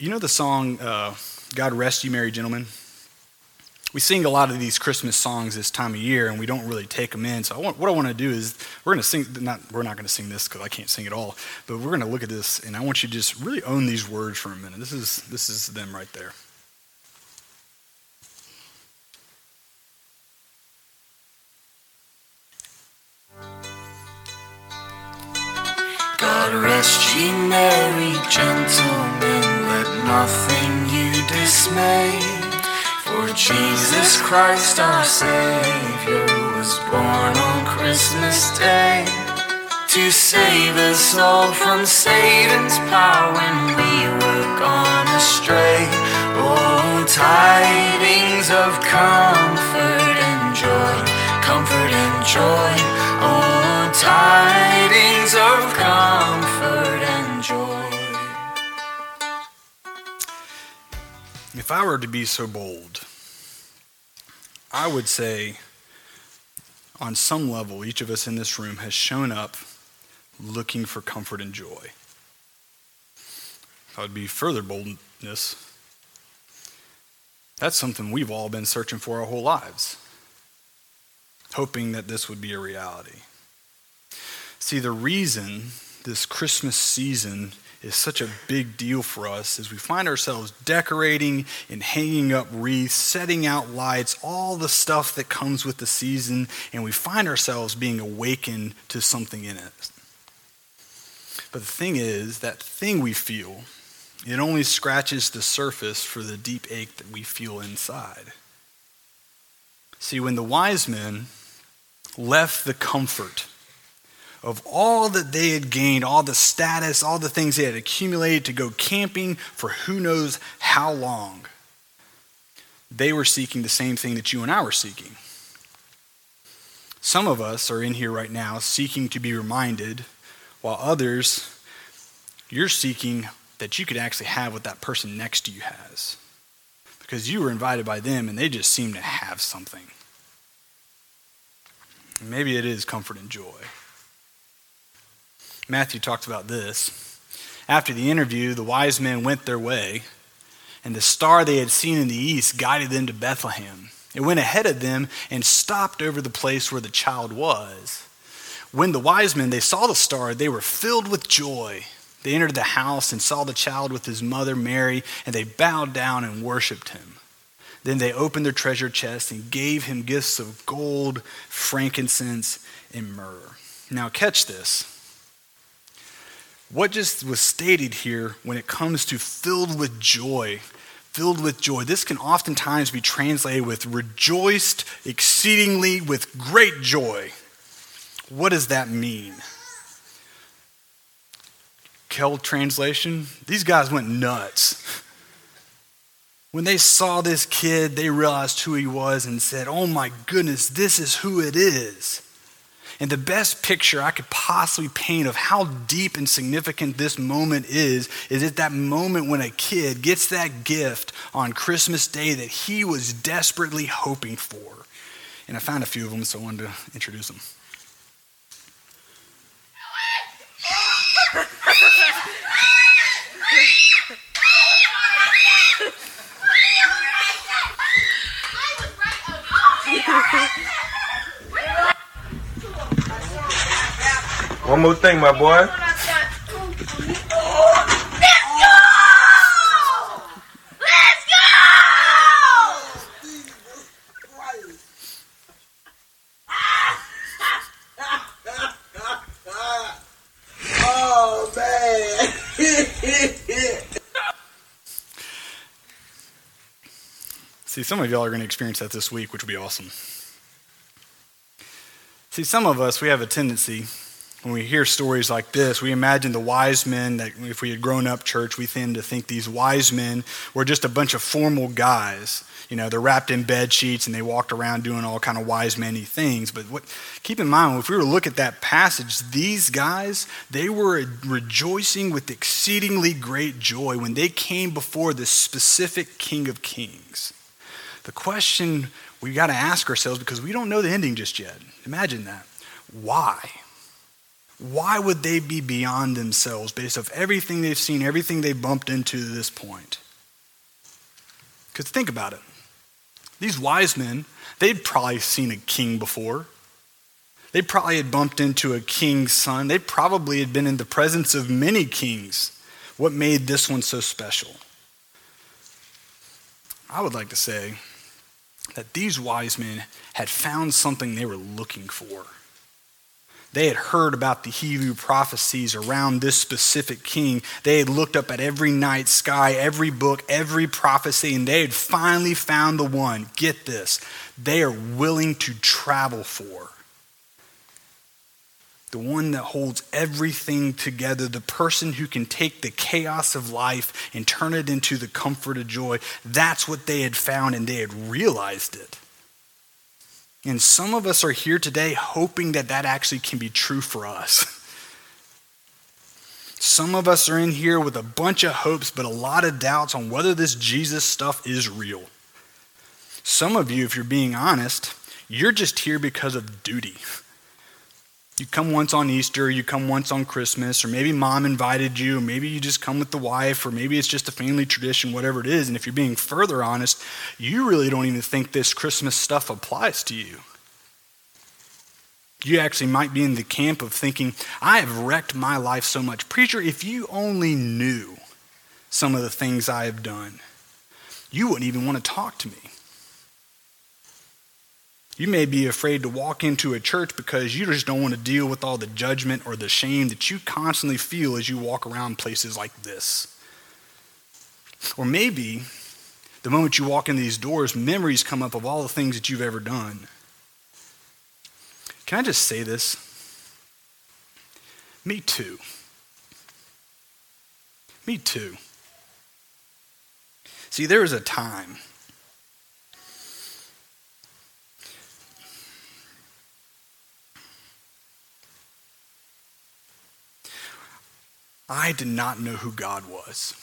You know the song, uh, God Rest You Merry Gentlemen? We sing a lot of these Christmas songs this time of year, and we don't really take them in. So, I want, what I want to do is, we're going to sing, not, we're not going to sing this because I can't sing at all, but we're going to look at this, and I want you to just really own these words for a minute. This is, this is them right there. God rest ye merry gentlemen, nothing you dismay. For Jesus Christ our Savior was born on Christmas Day to save us all from Satan's power when we were gone astray. Oh, tidings of comfort and joy, comfort and joy. Oh, tidings of comfort If I were to be so bold, I would say, on some level, each of us in this room has shown up looking for comfort and joy. That would be further boldness. That's something we've all been searching for our whole lives, hoping that this would be a reality. See, the reason this Christmas season is such a big deal for us as we find ourselves decorating and hanging up wreaths, setting out lights, all the stuff that comes with the season, and we find ourselves being awakened to something in it. But the thing is, that thing we feel, it only scratches the surface for the deep ache that we feel inside. See, when the wise men left the comfort of all that they had gained, all the status, all the things they had accumulated to go camping for who knows how long, they were seeking the same thing that you and I were seeking. Some of us are in here right now seeking to be reminded, while others, you're seeking that you could actually have what that person next to you has. Because you were invited by them and they just seem to have something. Maybe it is comfort and joy. Matthew talks about this. After the interview, the wise men went their way, and the star they had seen in the east guided them to Bethlehem. It went ahead of them and stopped over the place where the child was. When the wise men they saw the star, they were filled with joy. They entered the house and saw the child with his mother Mary, and they bowed down and worshiped him. Then they opened their treasure chests and gave him gifts of gold, frankincense, and myrrh. Now, catch this. What just was stated here when it comes to filled with joy, filled with joy, this can oftentimes be translated with rejoiced exceedingly with great joy. What does that mean? Kel translation, these guys went nuts. When they saw this kid, they realized who he was and said, Oh my goodness, this is who it is. And the best picture I could possibly paint of how deep and significant this moment is, is at that moment when a kid gets that gift on Christmas Day that he was desperately hoping for. And I found a few of them, so I wanted to introduce them. One more thing, my boy. Let's go! Let's go! Jesus Christ. Man. See, some of y'all are going to experience that this week, which will be awesome. See, some of us, we have a tendency, when we hear stories like this, we imagine the wise men that if we had grown up church, we tend to think these wise men were just a bunch of formal guys. You know, they're wrapped in bed sheets and they walked around doing all kind of wise many things. But what, keep in mind, if we were to look at that passage, these guys, they were rejoicing with exceedingly great joy when they came before this specific King of Kings. The question we got to ask ourselves because we don't know the ending just yet. Imagine that. Why? Why would they be beyond themselves based off everything they've seen, everything they've bumped into to this point? Because think about it. These wise men, they'd probably seen a king before. They probably had bumped into a king's son. They probably had been in the presence of many kings. What made this one so special? I would like to say that these wise men had found something they were looking for. They had heard about the Hebrew prophecies around this specific king. They had looked up at every night sky, every book, every prophecy, and they had finally found the one. Get this, they are willing to travel for the one that holds everything together, the person who can take the chaos of life and turn it into the comfort of joy. That's what they had found, and they had realized it. And some of us are here today hoping that that actually can be true for us. Some of us are in here with a bunch of hopes, but a lot of doubts on whether this Jesus stuff is real. Some of you, if you're being honest, you're just here because of duty. You come once on Easter, you come once on Christmas, or maybe mom invited you, maybe you just come with the wife, or maybe it's just a family tradition, whatever it is. And if you're being further honest, you really don't even think this Christmas stuff applies to you. You actually might be in the camp of thinking, I have wrecked my life so much. Preacher, if you only knew some of the things I have done, you wouldn't even want to talk to me. You may be afraid to walk into a church because you just don't want to deal with all the judgment or the shame that you constantly feel as you walk around places like this. Or maybe the moment you walk in these doors, memories come up of all the things that you've ever done. Can I just say this? Me too. Me too. See, there was a time I did not know who God was.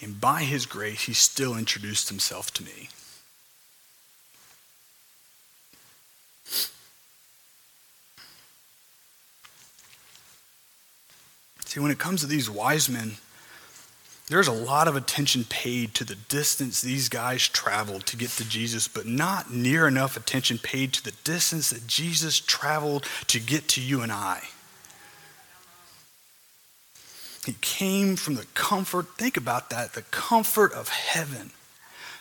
And by his grace, he still introduced himself to me. See, when it comes to these wise men, there's a lot of attention paid to the distance these guys traveled to get to Jesus, but not near enough attention paid to the distance that Jesus traveled to get to you and I. He came from the comfort, think about that, the comfort of heaven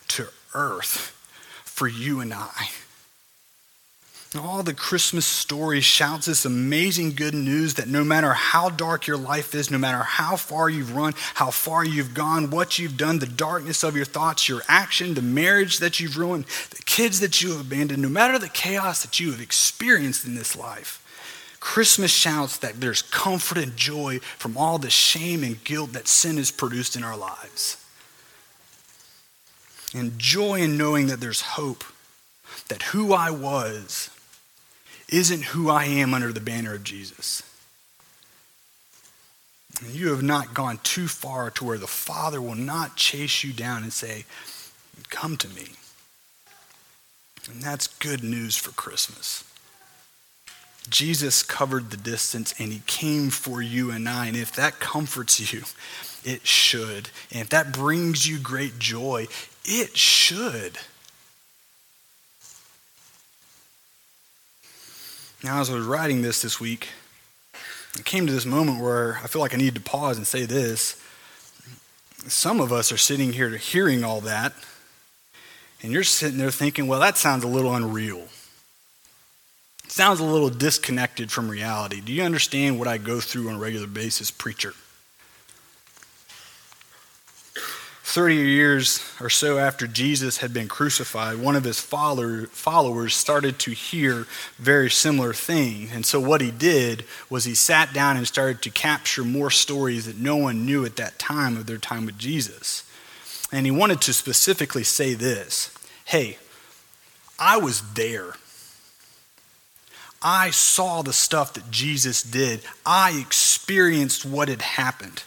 to earth for you and I. All the Christmas story shouts this amazing good news that no matter how dark your life is, no matter how far you've run, how far you've gone, what you've done, the darkness of your thoughts, your action, the marriage that you've ruined, the kids that you have abandoned, no matter the chaos that you have experienced in this life, Christmas shouts that there's comfort and joy from all the shame and guilt that sin has produced in our lives. And joy in knowing that there's hope, that who I was isn't who I am under the banner of Jesus. And you have not gone too far to where the Father will not chase you down and say, Come to me. And that's good news for Christmas. Jesus covered the distance and he came for you and I. And if that comforts you, it should. And if that brings you great joy, it should. Now, as I was writing this this week, I came to this moment where I feel like I need to pause and say this. Some of us are sitting here hearing all that, and you're sitting there thinking, well, that sounds a little unreal sounds a little disconnected from reality. Do you understand what I go through on a regular basis, preacher? 30 years or so after Jesus had been crucified, one of his followers started to hear very similar things. And so, what he did was he sat down and started to capture more stories that no one knew at that time of their time with Jesus. And he wanted to specifically say this Hey, I was there. I saw the stuff that Jesus did. I experienced what had happened.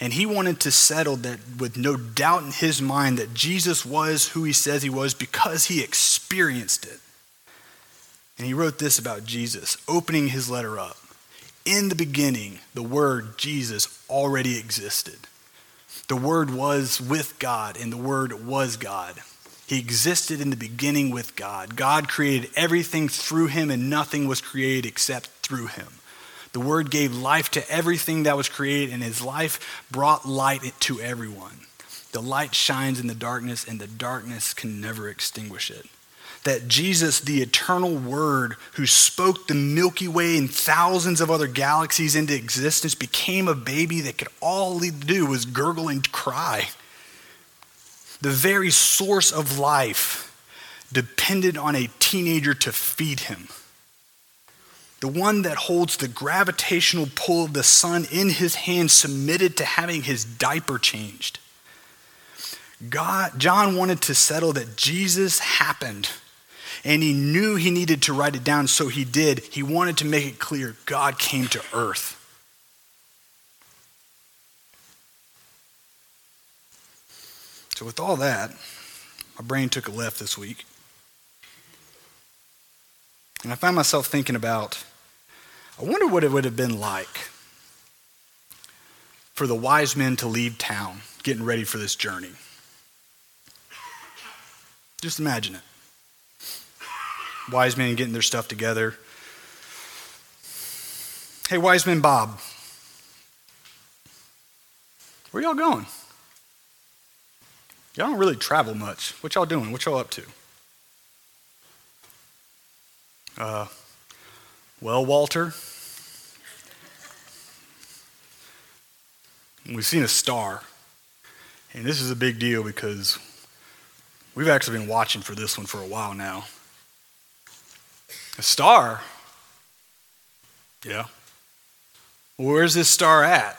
And he wanted to settle that with no doubt in his mind that Jesus was who he says he was because he experienced it. And he wrote this about Jesus, opening his letter up. In the beginning, the word Jesus already existed. The word was with God, and the word was God. He existed in the beginning with God. God created everything through him, and nothing was created except through him. The Word gave life to everything that was created, and His life brought light to everyone. The light shines in the darkness, and the darkness can never extinguish it. That Jesus, the eternal Word, who spoke the Milky Way and thousands of other galaxies into existence, became a baby that could all he do was gurgle and cry. The very source of life depended on a teenager to feed him the one that holds the gravitational pull of the sun in his hand, submitted to having his diaper changed. God, John wanted to settle that Jesus happened, and he knew he needed to write it down, so he did. He wanted to make it clear God came to earth. So, with all that, my brain took a left this week. And I found myself thinking about I wonder what it would have been like for the wise men to leave town getting ready for this journey. Just imagine it. Wise men getting their stuff together. Hey, wise man Bob, where y'all going? Y'all don't really travel much. What y'all doing? What y'all up to? Uh, well, Walter, we've seen a star. And this is a big deal because we've actually been watching for this one for a while now. A star? Yeah. Where's this star at?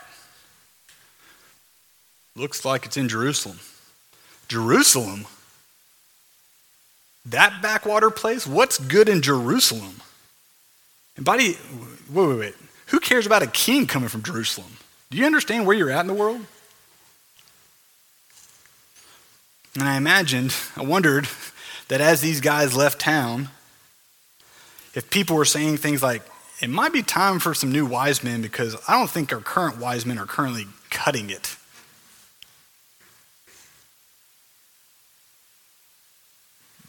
Looks like it's in Jerusalem. Jerusalem? That backwater place? What's good in Jerusalem? And the wait, wait, wait. Who cares about a king coming from Jerusalem? Do you understand where you're at in the world? And I imagined, I wondered that as these guys left town, if people were saying things like, it might be time for some new wise men because I don't think our current wise men are currently cutting it.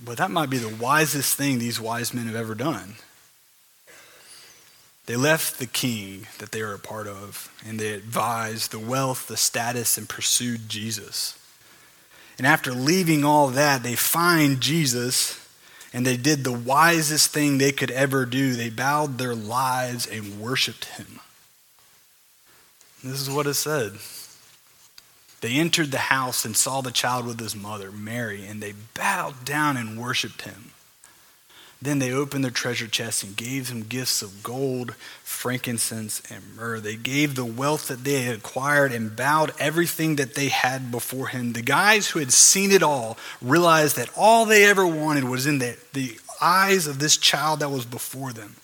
But that might be the wisest thing these wise men have ever done. They left the king that they were a part of, and they advised the wealth, the status, and pursued Jesus. And after leaving all that, they find Jesus, and they did the wisest thing they could ever do. They bowed their lives and worshiped him. This is what it said. They entered the house and saw the child with his mother, Mary, and they bowed down and worshiped him. Then they opened their treasure chests and gave him gifts of gold, frankincense, and myrrh. They gave the wealth that they had acquired and bowed everything that they had before him. The guys who had seen it all realized that all they ever wanted was in the, the eyes of this child that was before them.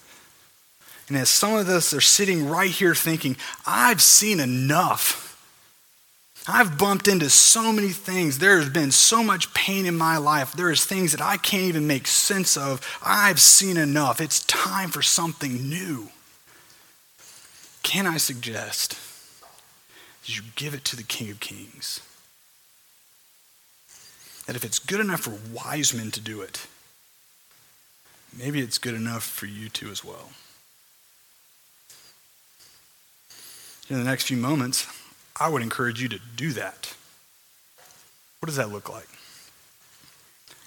And as some of us are sitting right here thinking, I've seen enough. I've bumped into so many things. There has been so much pain in my life. There is things that I can't even make sense of. I've seen enough. It's time for something new. Can I suggest that you give it to the King of Kings? That if it's good enough for wise men to do it, maybe it's good enough for you too as well. In the next few moments, I would encourage you to do that. What does that look like?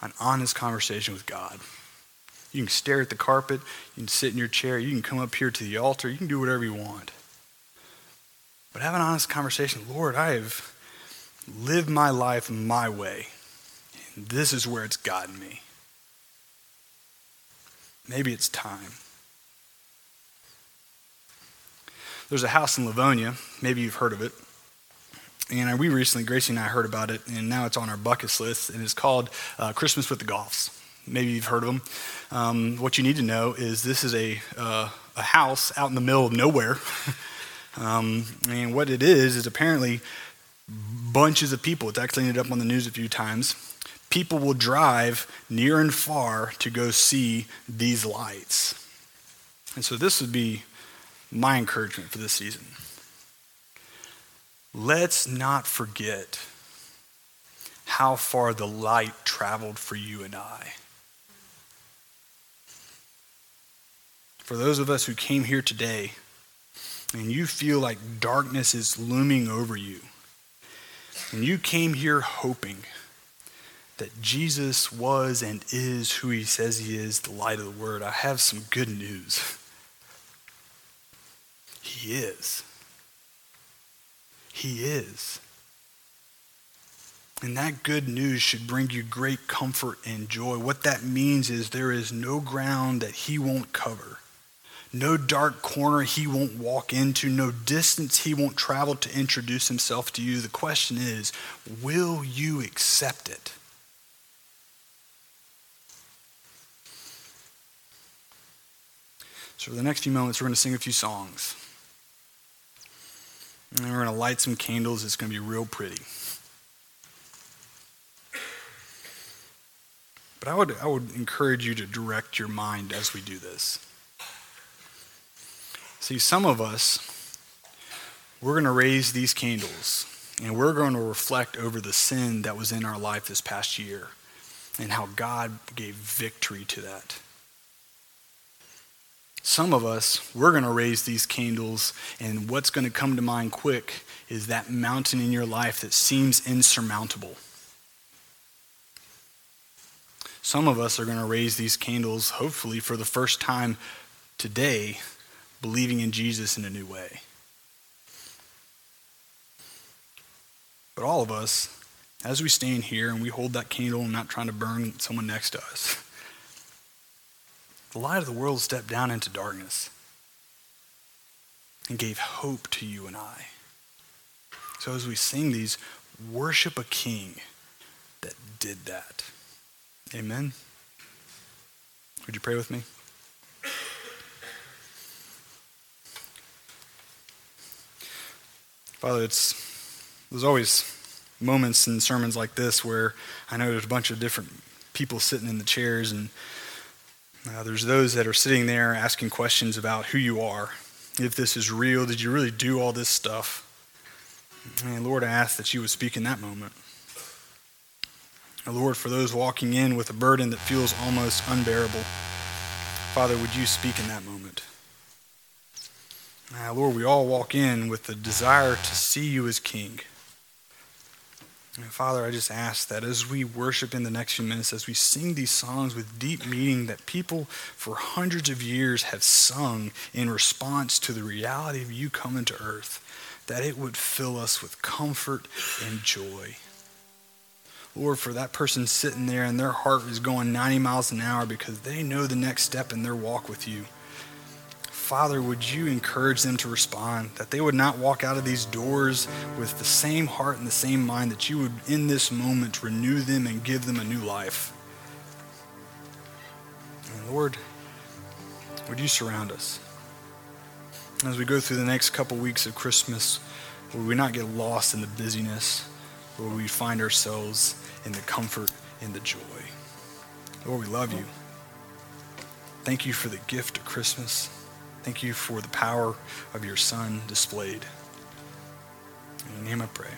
An honest conversation with God. You can stare at the carpet, you can sit in your chair, you can come up here to the altar, you can do whatever you want. But have an honest conversation. Lord, I have lived my life my way, and this is where it's gotten me. Maybe it's time. There's a house in Livonia, maybe you've heard of it. And we recently, Gracie and I heard about it, and now it's on our bucket list, and it's called uh, Christmas with the Goffs. Maybe you've heard of them. Um, what you need to know is this is a, uh, a house out in the middle of nowhere. um, and what it is, is apparently bunches of people, it's actually ended up on the news a few times, people will drive near and far to go see these lights. And so this would be my encouragement for this season. Let's not forget how far the light traveled for you and I. For those of us who came here today and you feel like darkness is looming over you, and you came here hoping that Jesus was and is who he says he is, the light of the word, I have some good news. He is. He is. And that good news should bring you great comfort and joy. What that means is there is no ground that he won't cover, no dark corner he won't walk into, no distance he won't travel to introduce himself to you. The question is will you accept it? So, for the next few moments, we're going to sing a few songs. And we're going to light some candles. It's going to be real pretty. But I would, I would encourage you to direct your mind as we do this. See, some of us, we're going to raise these candles and we're going to reflect over the sin that was in our life this past year and how God gave victory to that. Some of us, we're going to raise these candles, and what's going to come to mind quick is that mountain in your life that seems insurmountable. Some of us are going to raise these candles, hopefully, for the first time today, believing in Jesus in a new way. But all of us, as we stand here and we hold that candle and not trying to burn someone next to us, the light of the world stepped down into darkness and gave hope to you and I. So as we sing these, worship a king that did that. Amen. Would you pray with me? Father, it's there's always moments in sermons like this where I know there's a bunch of different people sitting in the chairs and uh, there's those that are sitting there asking questions about who you are. If this is real, did you really do all this stuff? And Lord, I ask that you would speak in that moment. Lord, for those walking in with a burden that feels almost unbearable, Father, would you speak in that moment? Uh, Lord, we all walk in with the desire to see you as King. Father, I just ask that as we worship in the next few minutes, as we sing these songs with deep meaning that people for hundreds of years have sung in response to the reality of you coming to earth, that it would fill us with comfort and joy. Lord, for that person sitting there and their heart is going 90 miles an hour because they know the next step in their walk with you. Father, would you encourage them to respond? That they would not walk out of these doors with the same heart and the same mind, that you would, in this moment, renew them and give them a new life. And Lord, would you surround us? As we go through the next couple weeks of Christmas, would we not get lost in the busyness, but would we find ourselves in the comfort and the joy? Lord, we love you. Thank you for the gift of Christmas. Thank you for the power of your Son displayed. In your name I pray.